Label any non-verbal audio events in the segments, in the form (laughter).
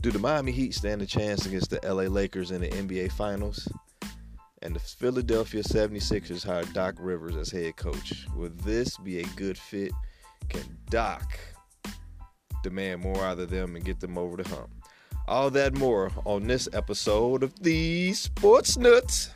Do the Miami Heat stand a chance against the LA Lakers in the NBA Finals? And the Philadelphia 76ers hired Doc Rivers as head coach. Will this be a good fit? Can Doc demand more out of them and get them over the hump? All that more on this episode of the Sports Nuts.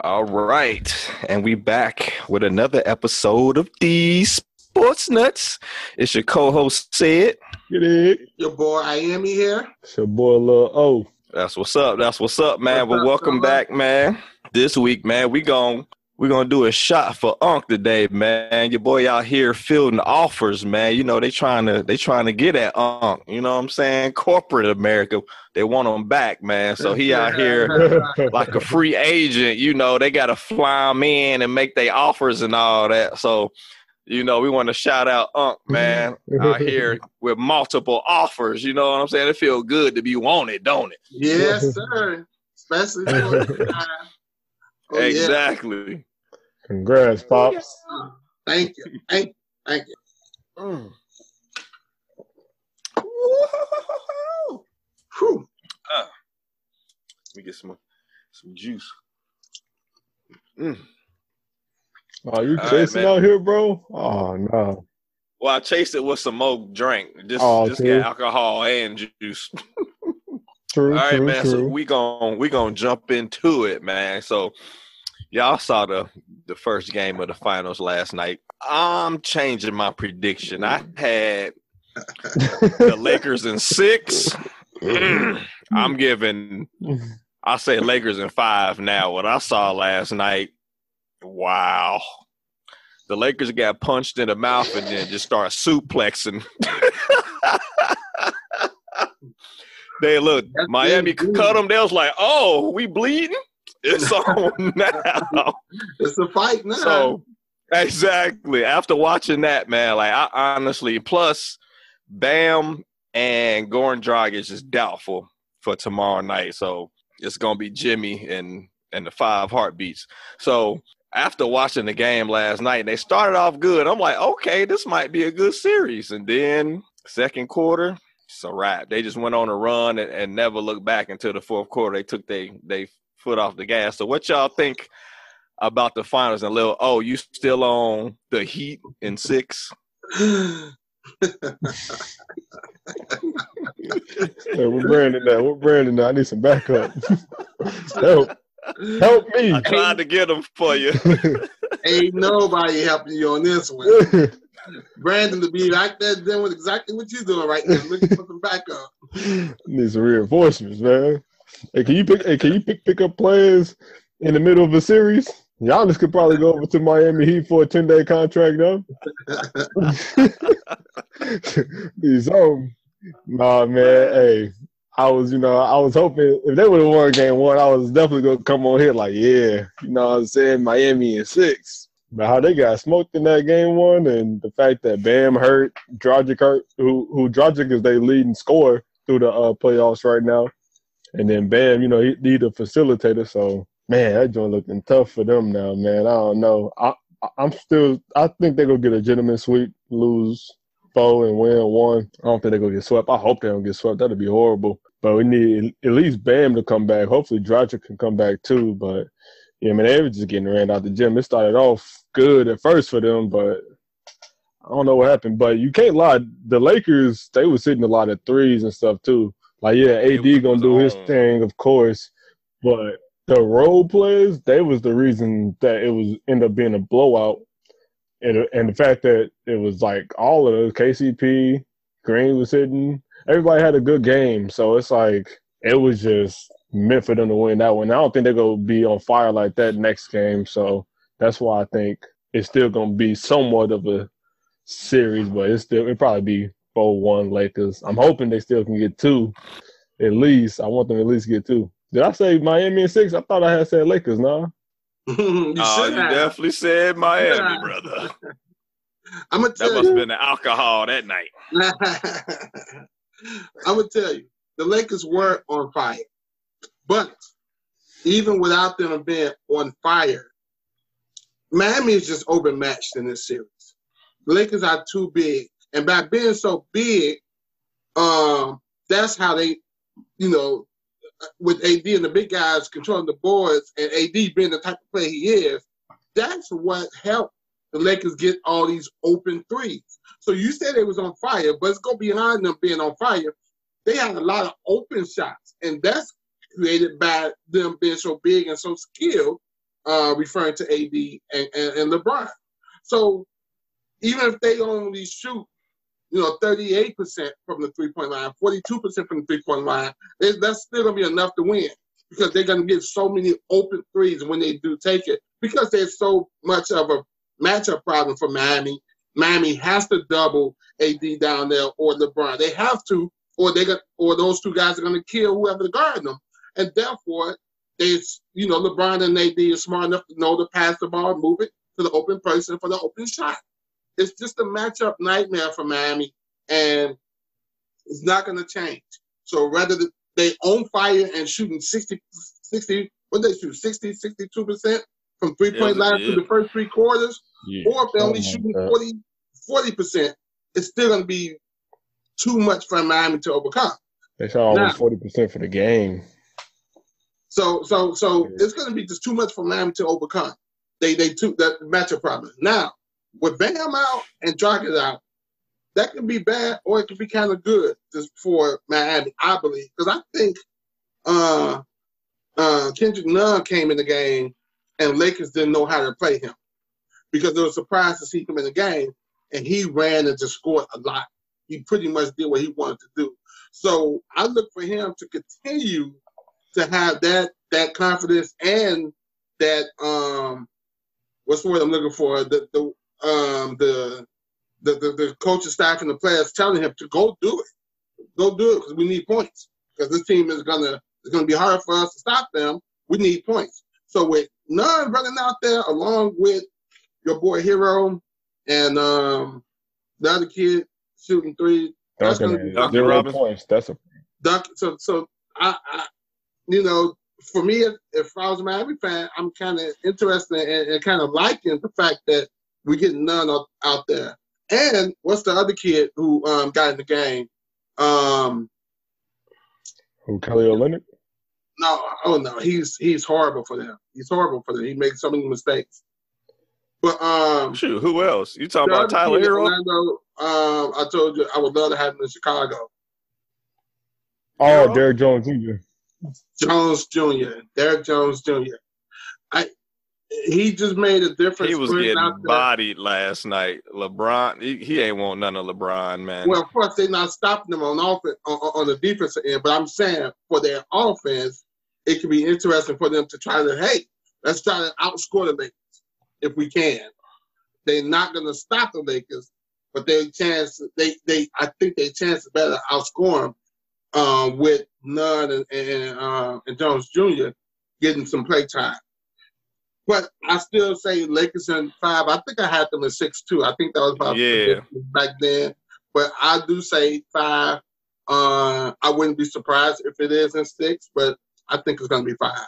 All right, and we back with another episode of the Sports Nuts. It's your co-host Sid. Get it. Your boy Iami here. It's your boy Lil O. That's what's up. That's what's up, man. What's well, up, welcome fella? back, man. This week, man, we gon' we gonna do a shot for Unc today, man. Your boy out here fielding offers, man. You know they trying to they trying to get at Unc. You know what I'm saying? Corporate America, they want him back, man. So he out here (laughs) like a free agent. You know they got to fly him in and make their offers and all that. So. You know, we want to shout out Unc, (laughs) man, out here with multiple offers. You know what I'm saying? It feel good to be wanted, don't it? Yes, sir. Especially (laughs) for this time. Oh, yeah. exactly. Congrats, Pops. Thank you. Thank you. Thank you. Mm. Whew. Let me get some some juice. Mm. Oh, you All right, chasing man. out here, bro? Oh no. Well, I chased it with some more drink. Just Oh, just got alcohol and juice. (laughs) True, All right, true, man. So true. we gon' we gonna jump into it, man. So y'all saw the the first game of the finals last night. I'm changing my prediction. I had the (laughs) Lakers in six. (clears throat) I'm giving (laughs) I say Lakers in five now. What I saw last night, wow. The Lakers got punched in the mouth and then just start suplexing. (laughs) they look, That's Miami good. cut them. They was like, oh, we bleeding? It's on (laughs) now. It's a fight now. So exactly. After watching that, man, like I honestly, plus Bam and Goran Dragic is doubtful for tomorrow night. So it's gonna be Jimmy and and the five heartbeats. So after watching the game last night, and they started off good. I'm like, okay, this might be a good series. And then second quarter, it's a wrap. They just went on a run and, and never looked back until the fourth quarter. They took they they foot off the gas. So what y'all think about the finals and Lil Oh, you still on the Heat in six? (laughs) Hey, we're Brandon now. We're Brandon now. I need some backup. (laughs) Help. Help me. I tried to get them for you. (laughs) Ain't nobody helping you on this one. (laughs) Brandon to be like that doing exactly what you're doing right now, looking for some backup. need some reinforcements, man. Hey, can you pick hey, can you pick pick up players in the middle of a series? Giannis could probably go over to Miami Heat for a 10 day contract though. (laughs) He's home. Nah, man. Hey, I was, you know, I was hoping if they would have won game one, I was definitely gonna come on here like, yeah, you know what I'm saying, Miami in six. But how they got smoked in that game one, and the fact that Bam hurt, Dragic hurt, who who Dragic is their leading scorer through the uh, playoffs right now, and then Bam, you know, he need a facilitator. So man, that joint looking tough for them now, man. I don't know. I- I'm still. I think they're gonna get a gentleman sweep, lose four and win one. I don't think they're gonna get swept. I hope they don't get swept. That'd be horrible. But we need at least Bam to come back. Hopefully, Dragic can come back too. But yeah, I mean, they were just getting ran out the gym. It started off good at first for them, but I don't know what happened. But you can't lie. The Lakers, they was hitting a lot of threes and stuff too. Like, yeah, AD gonna do his uh, thing, of course. But the role players, they was the reason that it was end up being a blowout. And, and the fact that it was like all of those KCP, Green was hitting, everybody had a good game. So it's like it was just meant for them to win that one. I don't think they're gonna be on fire like that next game. So that's why I think it's still gonna be somewhat of a series, but it's still it probably be four one Lakers. I'm hoping they still can get two at least. I want them to at least get two. Did I say Miami in six? I thought I had said Lakers. No, you Oh, should you definitely said Miami, brother. (laughs) I'm gonna That tell must have you. been the alcohol that night. (laughs) I'm gonna tell you, the Lakers weren't on fire, but even without them being on fire, Miami is just overmatched in this series. The Lakers are too big, And by being so big, um, that's how they, you know, with AD and the big guys controlling the boards and AD being the type of player he is, that's what helped the Lakers get all these open threes. So you said it was on fire, but it's gonna be behind them being on fire. They had a lot of open shots, and that's created by them being so big and so skilled, uh, referring to AD and, and, and LeBron. So even if they only shoot you know, 38% from the three point line, 42% from the three point line, that's still going to be enough to win because they're going to get so many open threes when they do take it because there's so much of a matchup problem for Miami. Miami has to double AD down there or LeBron. They have to, or they got, or those two guys are going to kill whoever guarding them, and therefore, they, you know, LeBron and AD are smart enough to know to pass the ball, move it to the open person for the open shot. It's just a matchup nightmare for Miami, and it's not going to change. So rather they own fire and shooting 60, 60 what they shoot, 60, 62% from three point yeah, line yeah. through the first three quarters, yeah. or if they're only shooting 40, percent it's still going to be too much for Miami to overcome. They shot almost forty percent for the game. So, so, so it's going to be just too much for Miami to overcome. They, they took that matchup problem. Now, with Bam out and Dragic out, that could be bad or it could be kind of good just for Miami, I believe. Because I think uh, uh, Kendrick Nunn came in the game and Lakers didn't know how to play him because they were surprised to see him in the game and he ran and just scored a lot. He pretty much did what he wanted to do. So I look for him to continue to have that that confidence and that um what's the word I'm looking for the the um, the, the, the the coaching staff and the players telling him to go do it, go do it because we need points. Because this team is gonna it's gonna be hard for us to stop them. We need points. So with Nunn running out there along with your boy Herro and um, the other kid shooting three, that's gonna be zero points. That's a so so I, I you know for me, if, if I was a Miami fan, I'm kind of interested and, and kind of liking the fact that we get Nunn out, out there. And what's the other kid who um, got in the game? Um, who Kelly Olynyk? No, oh no, he's he's horrible for them. He's horrible for them. He makes so many mistakes. But um, shoot, who else? You talking about Tyler Herro? Orlando, um, I told you I would love to have him in Chicago. Oh, Derrick Jones Jr. Jones Jr. Derrick Jones Jr. I he just made a difference. He was getting bodied last night. LeBron, he, he, ain't want none of LeBron, man. Well, of course, they're not stopping them on offense on, on the defensive end, but I'm saying for their offense, it could be interesting for them to try to hey, let's try to outscore the Lakers if we can. They're not going to stop the Lakers, but their chance they they I think their chance is better outscore them um, with Nunn and and, uh, and Jones Jr. getting some play time. But I still say Lakers in five. I think I had them in six too. I think that was about yeah. back then. But I do say five. Uh, I wouldn't be surprised if it is in six, but I think it's going to be five.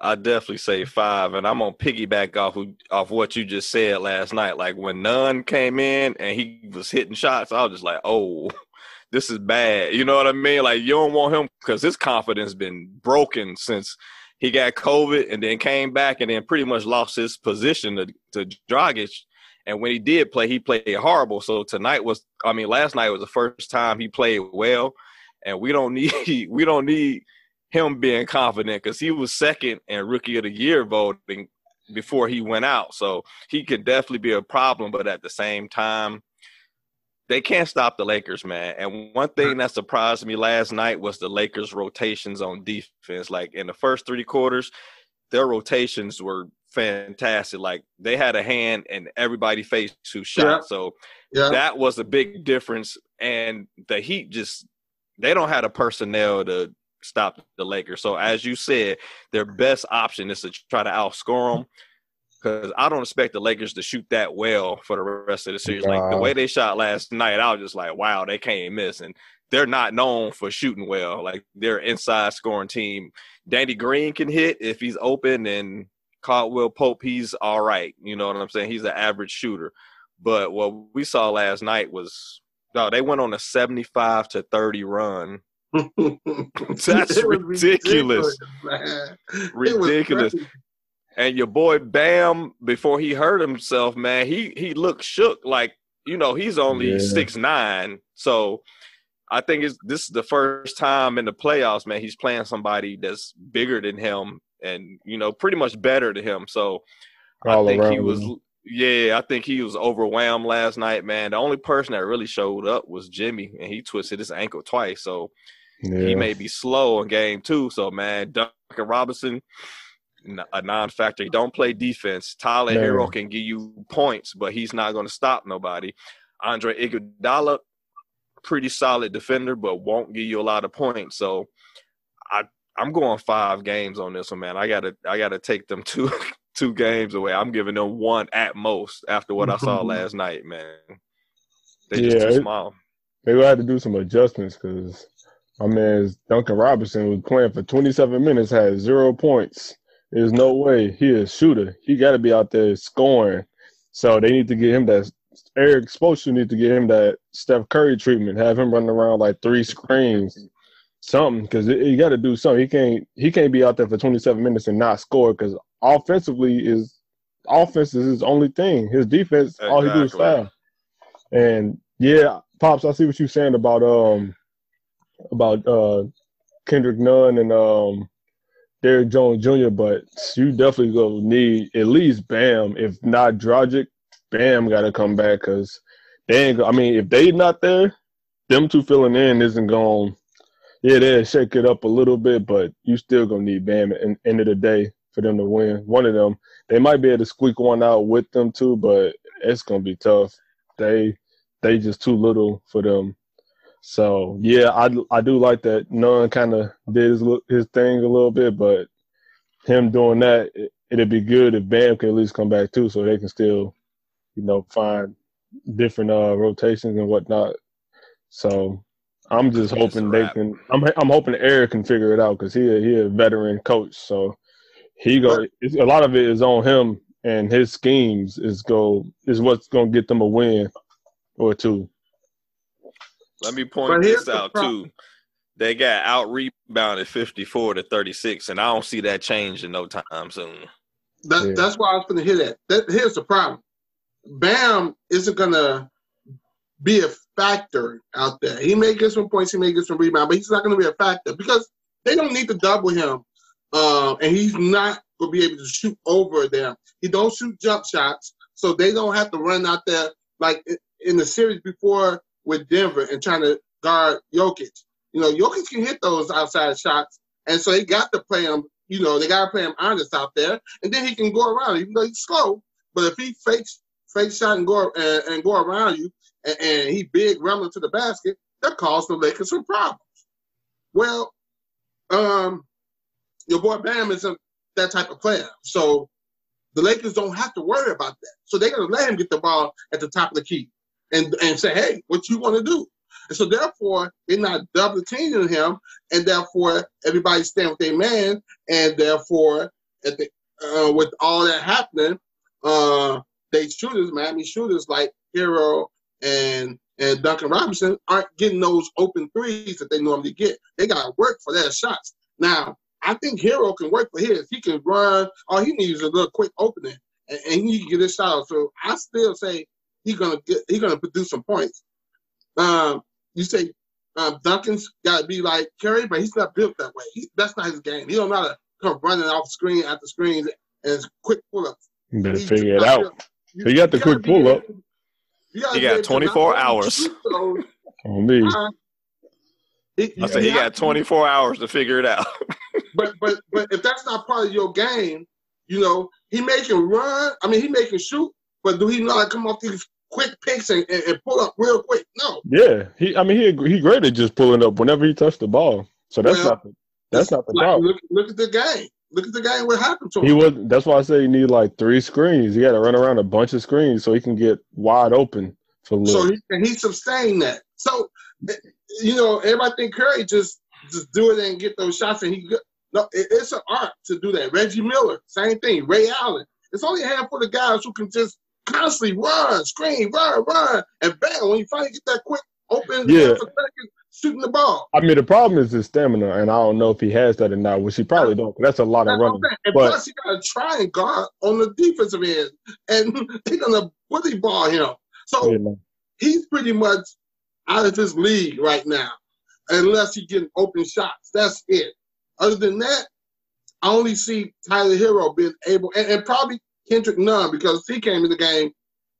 I definitely say five, and I'm gonna piggyback off of, off what you just said last night. Like when Nunn came in and he was hitting shots, I was just like, "Oh, (laughs) this is bad." You know what I mean? Like you don't want him because his confidence been broken since he got COVID and then came back and then pretty much lost his position to, to Dragic. And when he did play, he played horrible. So tonight was, I mean, last night was the first time he played well. And we don't (laughs) need, we don't need him being confident because he was second and rookie of the year voting before he went out. So he could definitely be a problem. But at the same time, they can't stop the Lakers, man. And one thing that surprised me last night was the Lakers' rotations on defense. Like in the first three quarters, their rotations were fantastic. Like they had a hand and everybody faced who shot. Yeah. So yeah. that was a big difference. And the Heat just they don't have the personnel to stop the Lakers. So as you said, their best option is to try to outscore them because I don't expect the Lakers to shoot that well for the rest of the series. Wow. Like the way they shot last night, I was just like, wow, they can't miss. And they're not known for shooting well. Like they're inside scoring team. Danny Green can hit if he's open, and Caldwell Pope, he's all right. You know what I'm saying? He's an average shooter. But what we saw last night was no, they went on a seventy-five to thirty run. (laughs) That's ridiculous. Ridiculous. ridiculous. And your boy Bam, before he hurt himself, man, he he looked shook. Like you know, he's only six yeah. nine, so I think it's this is the first time in the playoffs, man. He's playing somebody that's bigger than him and you know pretty much better than him. So All I think he was. Him. Yeah, I think he was overwhelmed last night, man. The only person that really showed up was Jimmy, and he twisted his ankle twice. So yeah. he may be slow in game two. So man, Duncan Robinson, a non-factor. He don't play defense. Tyler man. Herro can give you points, but he's not going to stop nobody. Andre Iguodala, pretty solid defender, but won't give you a lot of points. So I I'm going five games on this one, man. I gotta I gotta take them (laughs) two two games away. I'm giving them one at most after what I saw (laughs) last night, man. They just too small. They will have to do some adjustments because my man Duncan Robinson was playing for 27 minutes, had zero points. There's no way he is a shooter. He got to be out there scoring. So they need to get him that. Erik Spoelstra need to get him that Steph Curry treatment. Have him running around like three screens, something. Because he got to do something. He can't. He can't be out there for 27 minutes and not score. Because offensively is offense is his only thing. His defense, exactly. all he do is foul. And yeah, pops, I see what you're saying about um about uh Kendrick Nunn and um Derrick Jones Jr., but you definitely gonna need at least Bam, if not Dragic, Bam got to come back because they ain't. I mean, if they not there, them two filling in isn't going. Yeah, they'll shake it up a little bit, but you still gonna need Bam at the end of the day for them to win. One of them, they might be able to squeak one out with them too, but it's gonna be tough. They they just too little for them. So yeah, I I do like that. Nunn kind of did his his thing a little bit, but him doing that, it, it'd be good if Bam can at least come back too, so they can still, you know, find different uh rotations and whatnot. So I'm just hoping they can. I'm I'm hoping Erik can figure it out because he he a veteran coach, so he go a lot of it is on him and his schemes is go is what's gonna get them a win or two. Let me point this out too. They got out rebounded fifty four to thirty six, and I don't see that change in no time soon. That, yeah. That's why I was going to hit that. that. Here's the problem: Bam isn't going to be a factor out there. He may get some points, he may get some rebounds, but he's not going to be a factor because they don't need to double him um, and he's not going to be able to shoot over them. He don't shoot jump shots, so they don't have to run out there like in the series before with Denver and trying to guard Jokic. You know, Jokic can hit those outside shots, and so they got to play him. You know, they got to play him honest out there, and then he can go around, even though he's slow. But if he fakes fake shot and go and, and go around you, and, and he big running to the basket, that caused the Lakers some problems. Well, um, your boy Bam isn't that type of player. So the Lakers don't have to worry about that. So they're gonna let him get the ball at the top of the key and and say, hey, what you want to do? And so therefore they're not double teaming him, and therefore everybody's staying with their man, and therefore at the uh, with all that happening, uh, they shooters, Miami shooters like Herro and and Duncan Robinson aren't getting those open threes that they normally get. They got to work for their shots. Now, I think Herro can work for his. He can run. All he needs is a little quick opening, and, and he can get his shot. So I still say he's gonna get. He's gonna produce some points. Um, you say um, Duncan's got to be like Curry, but he's not built that way. He, that's not his game. He don't know how to come running off screen after screen and quick pull ups. You better he's figure it out. You, you got the quick pull up. You, got 24 hours. (laughs) On me. Uh, he, I said he got 24 hours to figure it out. (laughs) but but but if that's not part of your game, you know, he making run. I mean, he making shoot, but do he know how to come off these quick picks and, and, and, pull up real quick? No. Yeah, he. I mean, he he great at just pulling up whenever he touched the ball. So that's well, not the, that's not the like, problem. Look, look, at the game. Look at the game. What happened to him? He was. That's why I say he need like three screens. He got to run around a bunch of screens so he can get wide open for. So he, and he sustained that. So you know, everybody think Curry just just do it and get those shots, and he no, it, it's an art to do that. Reggie Miller, same thing. Ray Allen. It's only a handful of guys who can just constantly run, screen, run, run, and bang, when you finally get that quick open, Yeah. shooting the ball. I mean, the problem is his stamina, and I don't know if he has that or not, which he probably don't. That's a lot That's of running. And But- plus, you got to try and guard on the defensive end, and (laughs) they're gonna bully ball him. So You know. he's pretty much out of his league right now, unless he getting open shots. That's it. Other than that, I only see Tyler Herro being able, and, and probably Kendrick Nunn because he came in the game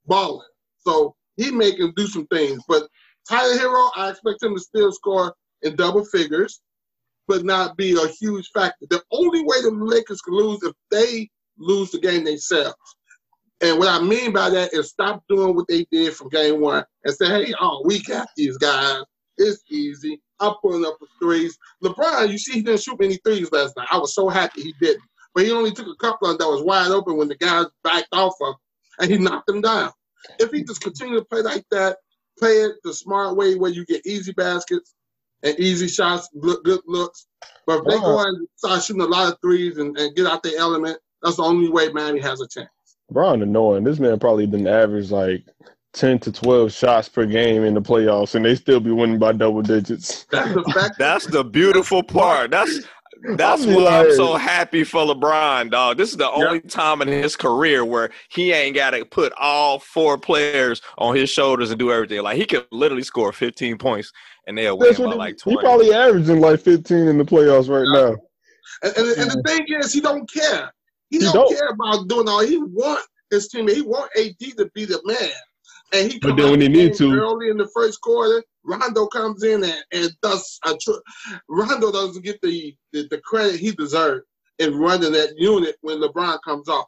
balling. So he can do some things, but Tyler Herro, I expect him to still score in double figures, but not be a huge factor. The only way the Lakers can lose if they lose the game themselves. And what I mean by that is stop doing what they did from game one and say, hey, oh, we got these guys. It's easy. I'm pulling up the threes. LeBron, you see, he didn't shoot many threes last night. I was so happy he didn't. But he only took a couple of that was wide open when the guys backed off of him, and he knocked them down. If he just continue to play like that, play it the smart way where you get easy baskets and easy shots, look, good looks. But if they go and start shooting a lot of threes and, and get out their element, that's the only way Miami has a chance. Brown annoying. This man probably didn't average like ten to twelve shots per game in the playoffs, and they still be winning by double digits. That's the fact. (laughs) That's the beautiful part. That's that's I mean, why I'm so happy for LeBron, dog. This is the only time in his career where he ain't got to put all four players on his shoulders and do everything. Like he could literally score 15 points and they'll win That's by what he, like he 20. probably averaging like fifteen in the playoffs right Yeah. now. And, and, and the thing is, he don't care. He, He don't, don't. care about doing all. He want his team. He want AD to be the man. And he But then when he need to- early in the first quarter, Rondo comes in and, and does a uh, tr- Rondo doesn't get the, the, the credit he deserved in running that unit when LeBron comes off.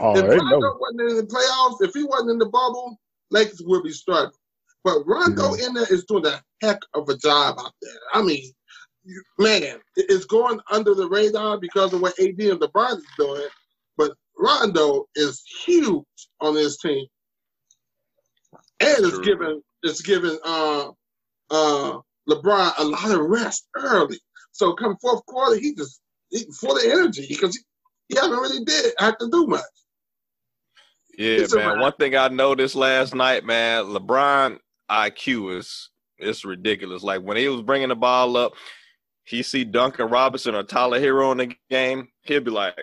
Oh, if Rondo know. wasn't in the playoffs, if he wasn't in the bubble, Lakers would be struggling. But Rondo mm-hmm. in there is doing a heck of a job out there. I mean, man, it's going under the radar because of what AD and LeBron is doing. But Rondo is huge on this team, and it's giving it's giving uh, uh, LeBron a lot of rest early. So come fourth quarter, he just he, full of energy because he, he haven't really did have to do much. Yeah, It's man. One thing I noticed last night, man, LeBron IQ is it's ridiculous. Like when he was bringing the ball up, he see Duncan Robinson or Tyler Herro in the game, he'll be like,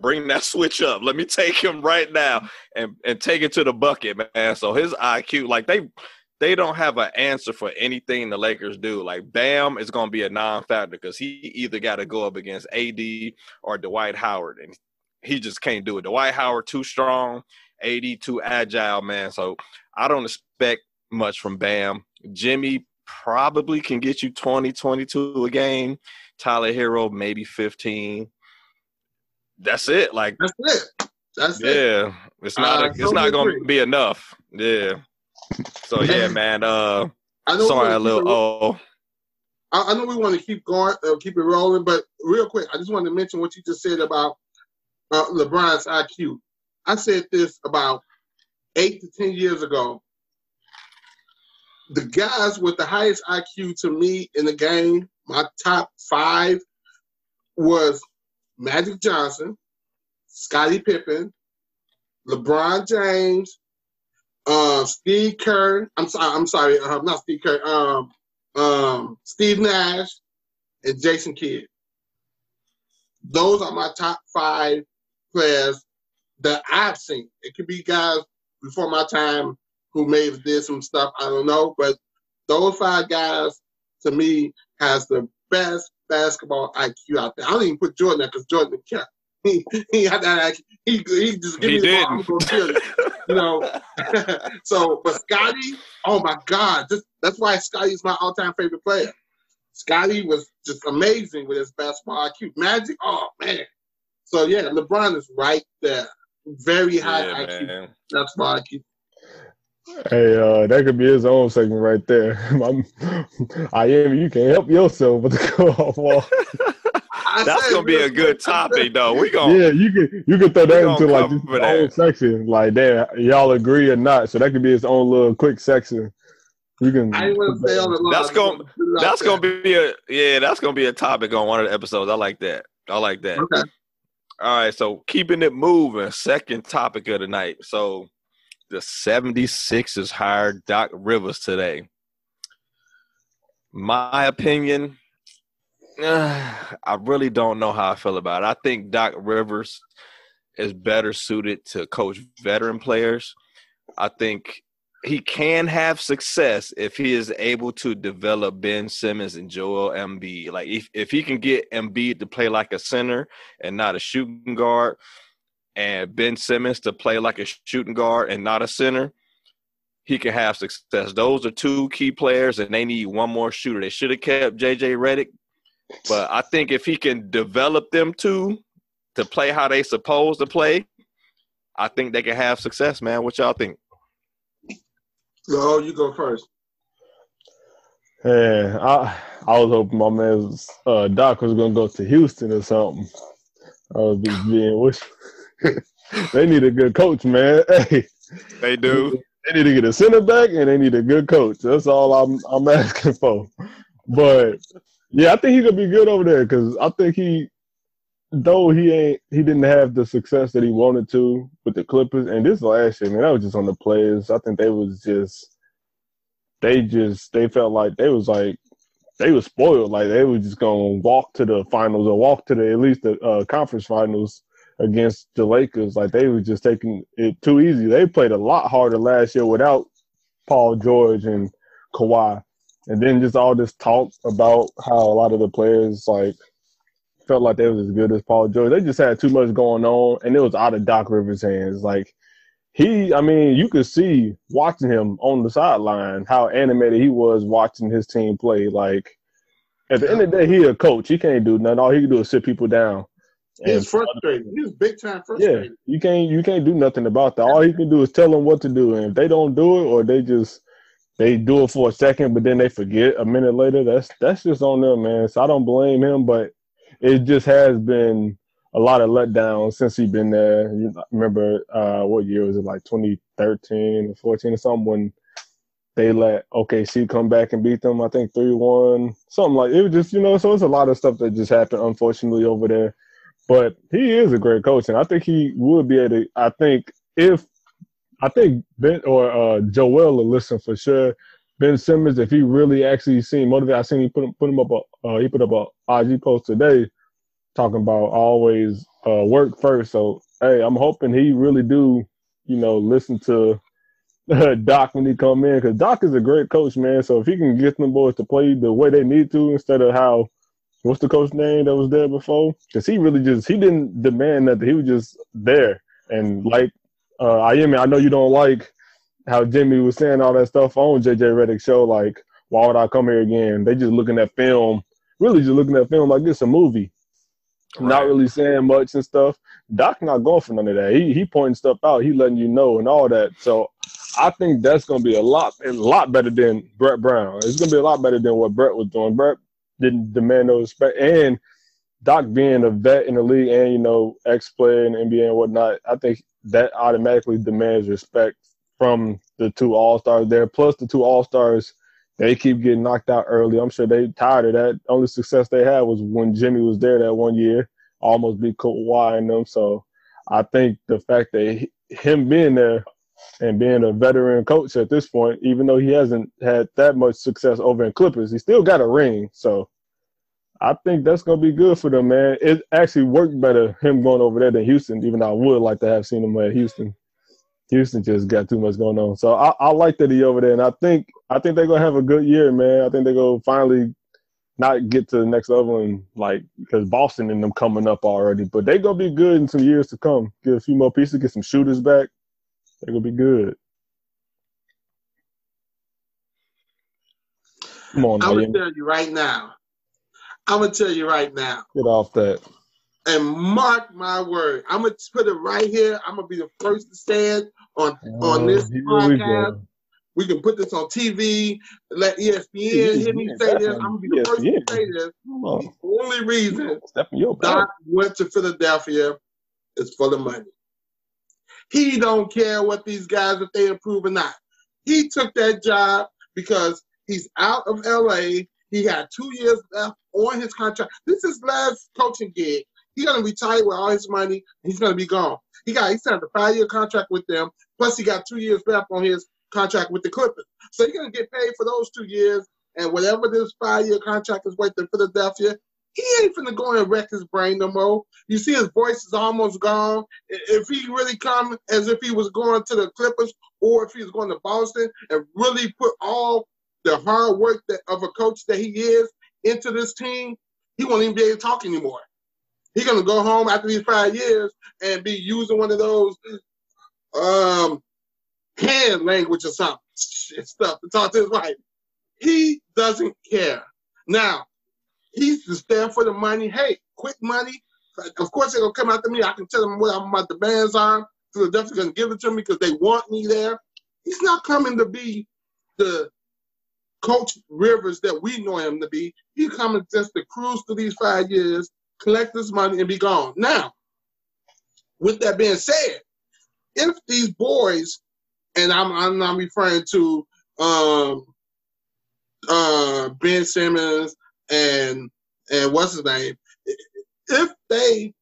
"Bring that switch up. Let me take him right now and and take it to the bucket, man." So his IQ, like they they don't have an answer for anything the Lakers do. Like Bam is to be a non-factor because he either got to go up against AD or Dwight Howard, and he just can't do it. Dwight Howard too strong, AD too agile, man. So I don't expect much from Bam. Jimmy probably can get you 20, 22 a game. Tyler Herro maybe 15. That's it. Like That's it. That's it. yeah, it's not Uh, it's totally not going agree. to be enough. Yeah. So yeah, man. Uh, I know sorry, a little. Oh, I, I know we want to keep going, uh, keep it rolling, but real quick, I just wanted to mention what you just said about uh, LeBron's IQ. I said this about eight to ten years ago. The guys with the highest IQ to me in the game, my top five, was Magic Johnson, Scottie Pippen, LeBron James, uh, Steve Kerr. I'm sorry, I'm sorry, uh, not Steve Kerr. Um, um, Steve Nash, and Jason Kidd. Those are my top five players that I've seen. It could be guys before my time who may have did some stuff. I don't know, but those five guys to me has the best basketball IQ out there. I don't even put Jordan there because Jordan didn't care. (laughs) He, he had that IQ. He, he just give He me the ball. I'm didn't. gonna. You know, (laughs) so, but Scottie, oh my God, this, that's why Scottie is my all-time favorite player. Scottie was just amazing with his basketball IQ. Magic, oh man. So yeah, LeBron is right there, very high yeah, IQ man. basketball IQ. Hey, uh, that could be his own segment right there. I'm, I am. You can't help yourself with the go off wall. That's gonna be a good quick, I (laughs) said- topic, though. We gonna Yeah, you could you could throw that into like this cover own that. section. Like, damn, y'all agree or not? So that could be his own little quick section. You can. I ain't want to stay on the. That's gonna- just wanna put it out That's gonna be a yeah. That's gonna be a topic on one of the episodes. I like that. I like that. okay. All right, so keeping it moving. Second topic of the night. So the 76ers hired Doc Rivers today. My opinion, uh, (sighs) I really don't know how I feel about it. I think Doc Rivers is better suited to coach veteran players. I think he can have success if he is able to develop Ben Simmons and Joel Embiid. Like if, if he can get Embiid to play like a center and not a shooting guard, and Ben Simmons to play like a shooting guard and not a center, he can have success. Those are two key players, and they need one more shooter. They should have kept JJ Redick, but I think if he can develop them two to play how they supposed to play, I think they can have success, man. What y'all think? No, you go first. Yeah, I I was hoping my man uh, Doc was gonna go to Houston or something. I was just being wish. (laughs) they need a good coach, man. (laughs) Hey, they do. They need to get a center back and they need a good coach. That's all I'm I'm (laughs) asking for. But yeah, I think he's gonna be good over there because I think he, though he ain't he didn't have the success that he wanted to with the Clippers and this last year, man, that was just on the players. I think they was just they just they felt like they was like they was spoiled, like they was just gonna walk to the finals or walk to the at least the uh, conference finals against the Lakers. Like they were just taking it too easy. They played a lot harder last year without Paul George and Kawhi. And then just all this talk about how a lot of the players like felt like they was as good as Paul George. They just had too much going on and it was out of Doc Rivers' hands. Like he I mean, you could see watching him on the sideline how animated he was watching his team play. Like at the end of the day, he a coach. He can't do nothing. All he can do is sit people down. He's frustrated. He's big time frustrated. Yeah, you can't you can't do nothing about that. All he can do is tell them what to do, and if they don't do it, or they just they do it for a second, but then they forget a minute later. That's that's just on them, man. So I don't blame him, but it just has been a lot of letdown since he's been there. You remember uh, what year was it? Like 2013 or 14 or something when they let OKC come back and beat them. I think three one, something like it was just you know. So it's a lot of stuff that just happened unfortunately over there. But he is a great coach, and I think he would be able to. I think if I think Ben or uh, Joel will listen for sure. Ben Simmons, if he really actually seen motivated, I seen he put him, put him up a uh, he put up a IG post today talking about always uh, work first. So hey, I'm hoping he really do you know listen to (laughs) Doc when he come in because Doc is a great coach, man. So if he can get them boys to play the way they need to instead of how what's the coach name that was there before? Because he really just he didn't demand that he was just there and like uh, I am. I know you don't like how Jimmy was saying all that stuff on JJ Redick's show. Like, why would I come here again? They just looking at film, really just looking at film like it's a movie. Right. Not really saying much and stuff. Doc not going for none of that. He he pointing stuff out. He letting you know and all that. So I think that's gonna be a lot a lot better than Brett Brown. It's gonna be a lot better than what Brett was doing. Brett didn't demand no respect. And Doc being a vet in the league and you know ex player in NBA and whatnot, I think that automatically demands respect from the two All Stars there. Plus the two All Stars, they keep getting knocked out early. I'm sure they tired of that. Only success they had was when Jimmy was there that one year, almost beat Kawhi and them. So I think the fact that him being there and being a veteran coach at this point, even though he hasn't had that much success over in Clippers, he still got a ring. So I think that's gonna be good for them, man. It actually worked better him going over there than Houston, even though I would like to have seen him at Houston. Houston just got too much going on. So I, I like that he over there, and I think I think they're gonna have a good year, man. I think they're gonna finally not get to the next level and like because Boston and them coming up already, but they gonna be good in some years to come. Get a few more pieces, get some shooters back. They're gonna be good. Come on, I'm gonna tell you right now. I'm gonna tell you right now. Get off that. And mark my word, I'm gonna put it right here. I'm gonna be the first to stand on oh, on this podcast. We, we, can put this on TV. Let ESPN hear me say this. I'm gonna be the first to say this. The only reason Doc went to Philadelphia is for the money. He don't care what these guys if they improve or not. He took that job because he's out of LA. He had two years left on his contract. This is last coaching gig. He's gonna retire with all his money. He's gonna be gone. He got he signed a five year contract with them. Plus, he got two years left on his contract with the Clippers. So he's gonna get paid for those two years. And whatever this five year contract is worth in Philadelphia, he ain't finna go and wreck his brain no more. You see, his voice is almost gone. If he really come as if he was going to the Clippers or if he was going to Boston and really put all the hard work that of a coach that he is into this team, he won't even be able to talk anymore. He's gonna go home after these five years and be using one of those um hand language or something (laughs) stuff to talk to his wife. He doesn't care. Now, he's to stand for the money. Hey, quick money. Of course, they're gonna come after me. I can tell them what I'm about the bands on. Philadelphia's gonna give it to me because they want me there. He's not coming to be the Coach Rivers that we know him to be. He's coming just to cruise through these five years, collect this money, and be gone. Now, with that being said, if these boys, and I'm I'm not referring to um, uh, Ben Simmons and and what's his name, if they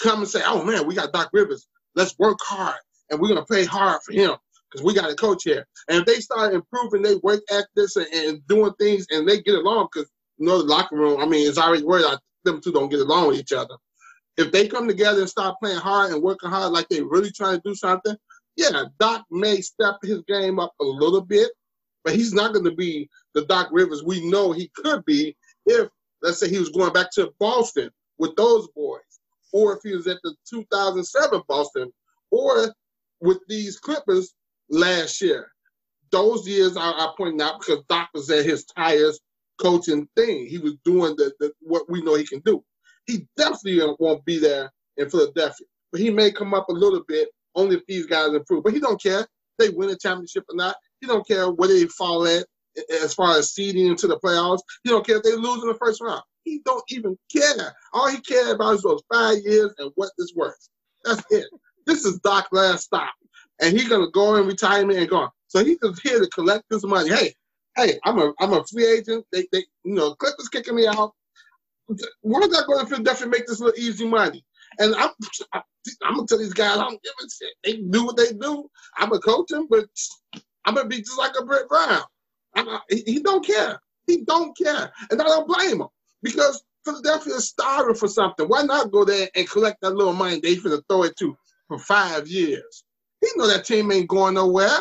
come and say, "Oh man, we got Doc Rivers, let's work hard, and we're gonna play hard for him," because we got a coach here. And if they start improving they work ethics and, and doing things and they get along, because you know the locker room, I mean, it's already that them two don't get along with each other. If they come together and start playing hard and working hard like they really trying to do something, yeah, Doc may step his game up a little bit, but he's not going to be the Doc Rivers we know he could be if, let's say, he was going back to Boston with those boys, or if he was at the 2007 Boston, or with these Clippers last year. Those years I, I pointed out because Doc was at his highest coaching thing. He was doing the, the what we know he can do. He definitely won't be there in Philadelphia, but he may come up a little bit only if these guys improve. But he don't care they win a championship or not. He don't care where they fall at as far as seeding into the playoffs. He don't care if they lose in the first round. He don't even care. All he cares about is those five years and what this worth. That's it. This is Doc last stop and he's gonna go in retirement and gone. So he's just here to collect this money. Hey, hey, I'm a I'm a free agent. They they you know Clippers kicking me out. Is that going to Philadelphia make this little easy money? And I'm I'm gonna tell these guys I don't give a shit. They do what they do. I'm gonna coach them, but I'm gonna be just like a Brett Brown. He, he don't care. He don't care, and I don't blame him because Philadelphia is starving for something. Why not go there and collect that little money they finna throw it to for five years? He know that team ain't going nowhere.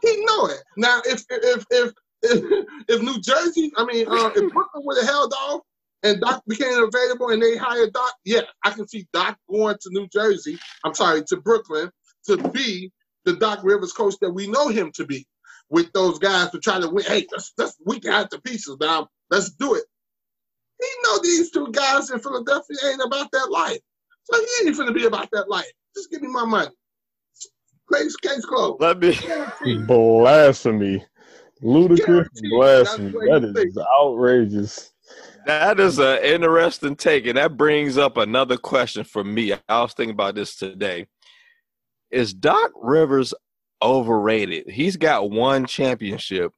He know it. Now, if if if if, if New Jersey, I mean, uh, if (laughs) Brooklyn would have held off and Doc became available and they hired Doc, yeah, I can see Doc going to New Jersey. I'm sorry, to Brooklyn to be the Doc Rivers coach that we know him to be. With those guys to try to win. Hey, let's, let's we got the pieces now. Let's do it. He know these two guys in Philadelphia ain't about that life. So he ain't finna be about that life. Just give me my money. Case, case closed. Let me. Blasphemy. Ludicrous blasphemy. That is outrageous. That is an interesting take, and that brings up another question for me. I was thinking about this today. Is Doc Rivers overrated? He's got one championship.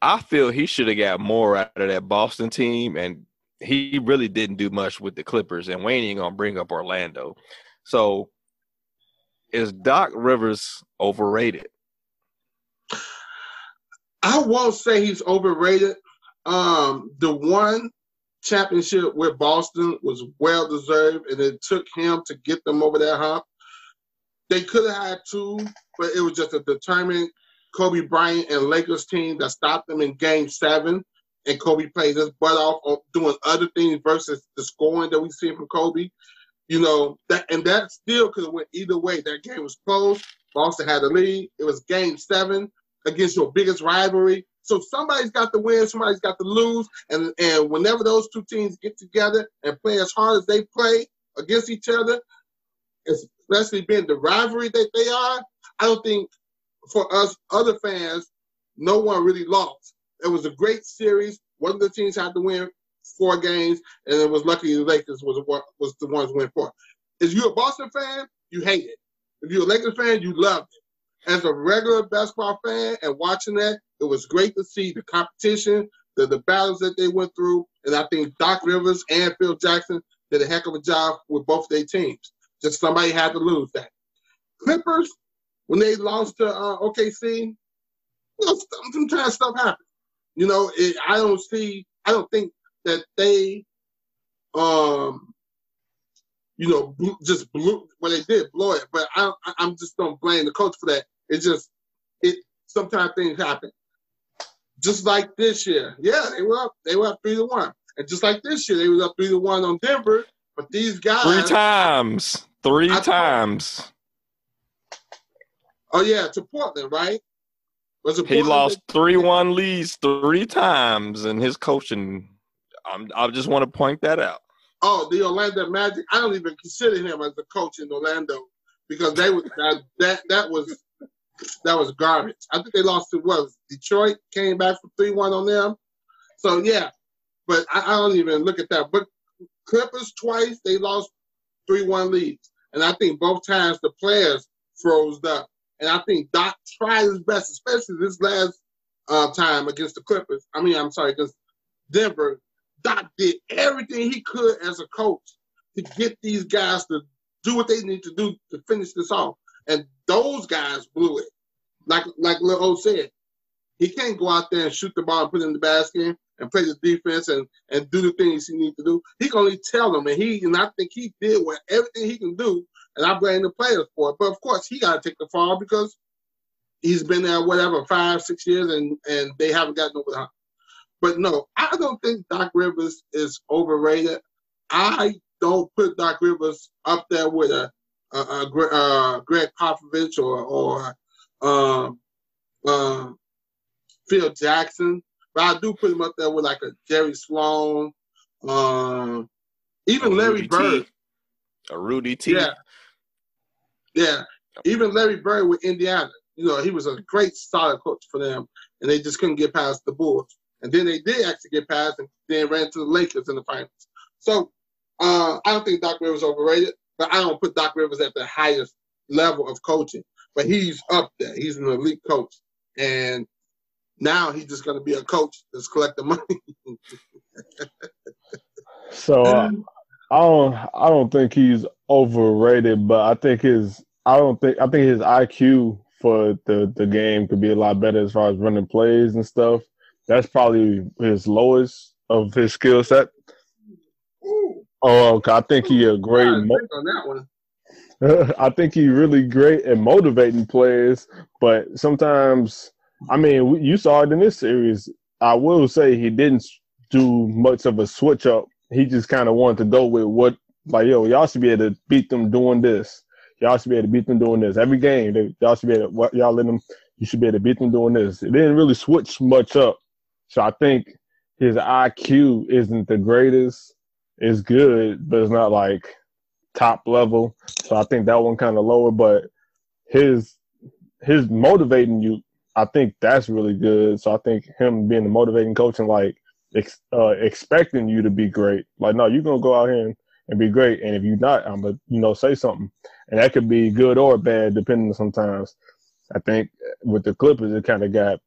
I feel he should have got more out of that Boston team, and he really didn't do much with the Clippers. And Wayne ain't gonna bring up Orlando. So is Doc Rivers overrated? I won't say he's overrated. Um, the one championship with Boston was well deserved, and it took him to get them over that hump. They could have had two, but it was just a determined Kobe Bryant and Lakers team that stopped them in Game Seven. And Kobe played his butt off doing other things versus the scoring that we see from Kobe. You know, that and that still could have went either way. That game was close. Boston had the lead. It was game seven against your biggest rivalry. So somebody's got to win, somebody's got to lose. And and whenever those two teams get together and play as hard as they play against each other, especially being the rivalry that they are, I don't think for us other fans, no one really lost. It was a great series. One of the teams had to win four games, and it was lucky the Lakers was was the ones win four. If you're a Boston fan, you hate it. If you're a Lakers fan, you loved it. As a regular basketball fan and watching that, it was great to see the competition, the, the battles that they went through, and I think Doc Rivers and Phil Jackson did a heck of a job with both their teams. Just somebody had to lose that. Clippers, when they lost to uh, OKC, you know, sometimes stuff happens. You know, it, I don't see, I don't think that they, um, you know, just blew well, they did blow it. But I, I'm just don't blame the coach for that. It's just it. Sometimes things happen. Just like this year, yeah, they were up. They were up three to one, and just like this year, they were up three to one on Denver. But these guys, three times, three I times. oh yeah, to Portland, right? Was it Portland he lost three one leads three times in his coaching. I'm, I just want to point that out. Oh, the Orlando Magic. I don't even consider him as a coach in Orlando because they was that that, that was that was garbage. I think they lost to what Detroit came back for three one on them. So yeah, but I, I, don't even look at that. But Clippers twice they lost three one leads, and I think both times the players froze up. And I think Doc tried his best, especially this last uh, time against the Clippers. I mean, I'm sorry, against Denver. Doc did everything he could as a coach to get these guys to do what they need to do to finish this off. And those guys blew it. Like like Lil O said, he can't go out there and shoot the ball and put it in the basket and play the defense and, and do the things he needs to do. He can only tell them, and he and I think he did what everything he can do, and I blame the players for it. But of course, he got to take the fall because he's been there whatever five six years, and and they haven't gotten over the hump. But no, I don't think Doc Rivers is overrated. I don't put Doc Rivers up there with a, a, a, a Gregg Popovich or or um, um, Phil Jackson, but I do put him up there with like a Jerry Sloan, um, even Larry Bird, T. a Rudy T. Yeah, yeah, even Larry Bird with Indiana. You know, he was a great solid coach for them, and they just couldn't get past the Bulls. And then they did actually get past and then ran to the Lakers in the finals. So uh, I don't think Doc Rivers overrated, but I don't put Doc Rivers at the highest level of coaching. But he's up there. He's an elite coach. And now he's just going to be a coach that's collecting money. (laughs) so uh, I don't I don't think he's overrated, but I think his I don't think I think his IQ for the the game could be a lot better as far as running plays and stuff that's probably his lowest of his skill set. Oh, I think he a great. Mo- on that one. (laughs) I think he really great at motivating players, but sometimes, I mean, you saw it in this series. I will say he didn't do much of a switch up. He just kind of wanted to go with what, like, yo, y'all should be able to beat them doing this. Y'all should be able to beat them doing this every game. They, y'all should be able to, y'all let them. You should be able to beat them doing this. It didn't really switch much up so I think his IQ isn't the greatest. It's good, but it's not like top level. So I think that one kind of lower. But his his motivating you, I think that's really good. So I think him being the motivating coach and like ex, uh, expecting you to be great. Like no, you're gonna go out here and, and be great. And if you're not, I'm gonna you know say something. And that could be good or bad depending on sometimes. I think with the Clippers, it kind of got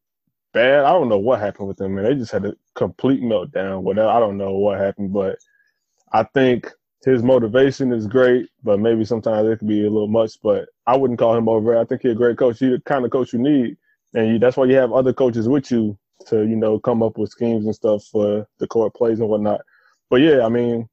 bad. I don't know what happened with them, man. They just had a complete meltdown. Whatever. I don't know what happened, but I think his motivation is great, but maybe sometimes it could be a little much. But I wouldn't call him over. I think he's a great coach. He's the kind of coach you need, and you, that's why you have other coaches with you to you know come up with schemes and stuff for the court plays and whatnot. But yeah, I mean,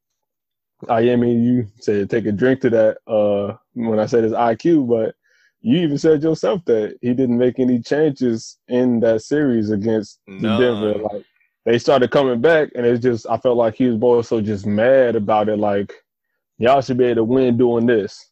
I mean, you said take a drink to that uh, when I said his IQ, but you even said yourself that he didn't make any changes in that series against Denver. Like they started coming back, and it's just I felt like he was more so just mad about it. Like y'all should be able to win doing this.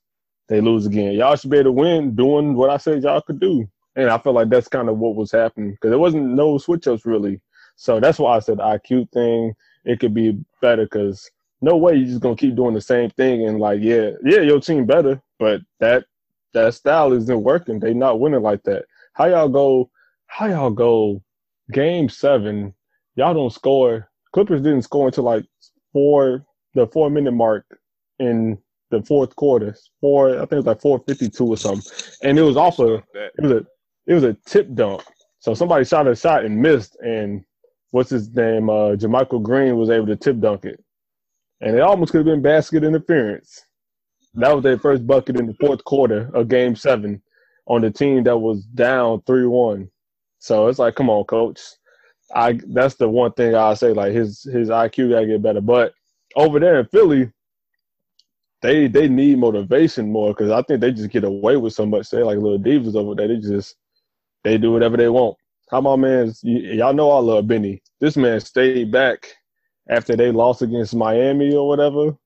They lose again. Y'all should be able to win doing what I said y'all could do. And I felt like that's kind of what was happening because there wasn't no switch ups really. So that's why I said the IQ thing. It could be better because no way you're just gonna keep doing the same thing and like yeah yeah your team better, but that that style isn't working. They not winning like that. How y'all go? How y'all go? Game seven, y'all don't score. Clippers didn't score until like four, the four minute mark in the fourth quarter. Four, I think it was like four fifty two or something, and it was off a it was a it was a tip dunk. So somebody shot a shot and missed, and what's his name? Uh, JaMychal Green was able to tip dunk it. and it almost could have been basket interference. That was their first bucket in the fourth quarter of Game Seven on the team that was down three one. So it's like, come on, coach. I that's the one thing I say. Like his his IQ gotta get better. But over there in Philly, they they need motivation more because I think they just get away with so much. They like little divas over there. They just they do whatever they want. How my man? Y'all know I love Benny. This man stayed back after they lost against Miami or whatever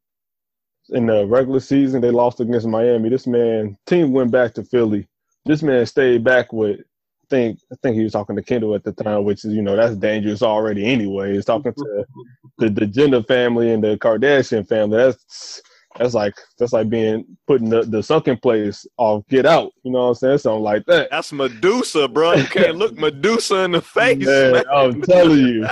in the regular season. They lost against Miami. This man team went back to Philly. This man stayed back with. I think I think he was talking to Kendall at the time, which is you know that's dangerous already anyway. He's talking to (laughs) the the Jenner family and the Kardashian family. That's that's like that's like being putting the, the sucking place off get out. You know what I'm saying? Something like that. That's Medusa, bro. You can't look (laughs) Medusa in the face. Man, man. I'm telling you.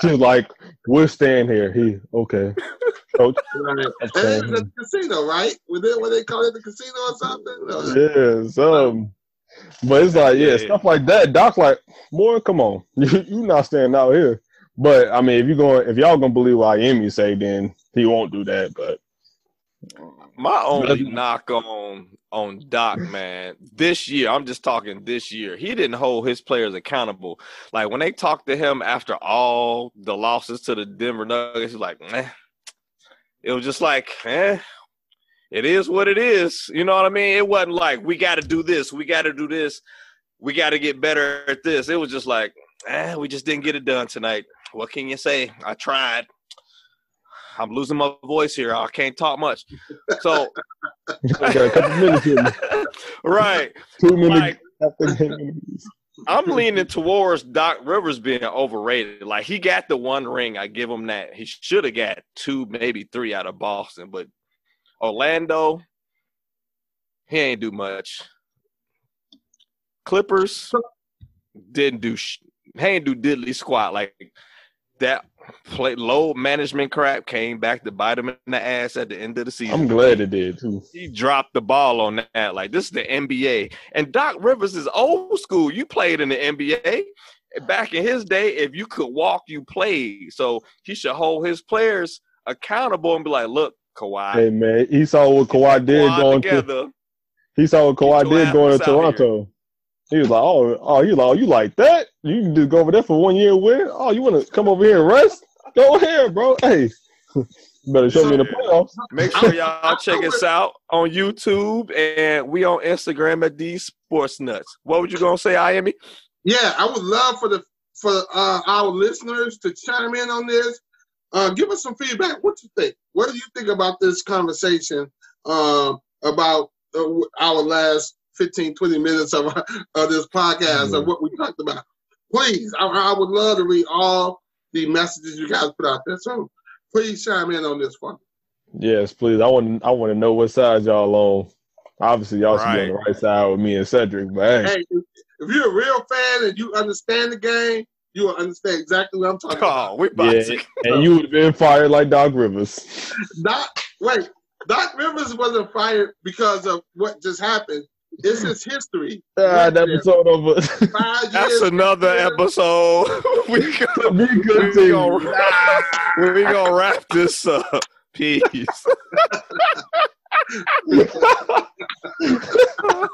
She's like, we're staying here. He okay. (laughs) Coach. Right. And it's a casino, right? Was it what they call it the casino or something? No. Yeah, some but it's like, yeah, Yeah. stuff like that. Doc like, boy, come on. (laughs) You you not standing out here. But I mean if you're going if y'all gonna believe what Amy say, then he won't do that. But My only knock on on Doc, man, this year, I'm just talking this year, he didn't hold his players accountable. Like when they talked to him after all the losses to the Denver Nuggets, he's like, eh. It was just like, eh, it is what it is. You know what I mean? It wasn't like we got to do this, we got to do this, we got to get better at this. It was just like, eh, we just didn't get it done tonight. What can you say? I tried. I'm losing my voice here. I can't talk much. So, we a couple minutes here. right. Two minutes Like, after the game. I'm leaning towards Doc Rivers being overrated. Like he got the one ring, I give him that. He should have got two, maybe three out of Boston, but Orlando, he ain't do much. Clippers didn't do. Sh- he ain't do diddly squat like that. Play load management crap came back to bite him in the ass at the end of the season. I'm glad it did too. he dropped the ball on that. Like this is the NBA, and Doc Rivers is old school. You played in the NBA back in his day. If you could walk, you played. So he should hold his players accountable and be like, "Look, Kawhi, Hey man, he saw what Kawhi did Kawhi going to together." he saw what Kawhi did going to out here. Toronto. He was like, Oh, oh, you like, oh, you like that? You can just go over there for one year and win? Oh, you wanna come over here and rest? Go ahead, bro. Hey. (laughs) Better show me the playoffs. Make sure y'all check us out on YouTube and we on Instagram at these Sports Nuts. What would you gonna say, Iami? Yeah, I would love for the for uh, our listeners to chime in on this. Uh, give us some feedback. What you think? What do you think about this conversation um, about uh, our last 15, 20 minutes of, (laughs) of this podcast Yeah. of what we talked about? Please, I, I would love to read all the messages you guys put out there. So please chime in on this one. Yes, please. I want I want to know what side y'all on. Obviously, y'all should be on the right side with me and Cedric, but hey, Hey, if, if you're a real fan and you understand the game, you will understand exactly what I'm talking oh, about. Oh, we about yeah, to and you would have been fired like Doc Rivers. Doc, wait, Doc Rivers wasn't fired because of what just happened. This is history. Ah, that episode over. Five That's another years. episode. (laughs) we go, Be we continued. gonna, we gonna wrap this up. Peace. (laughs)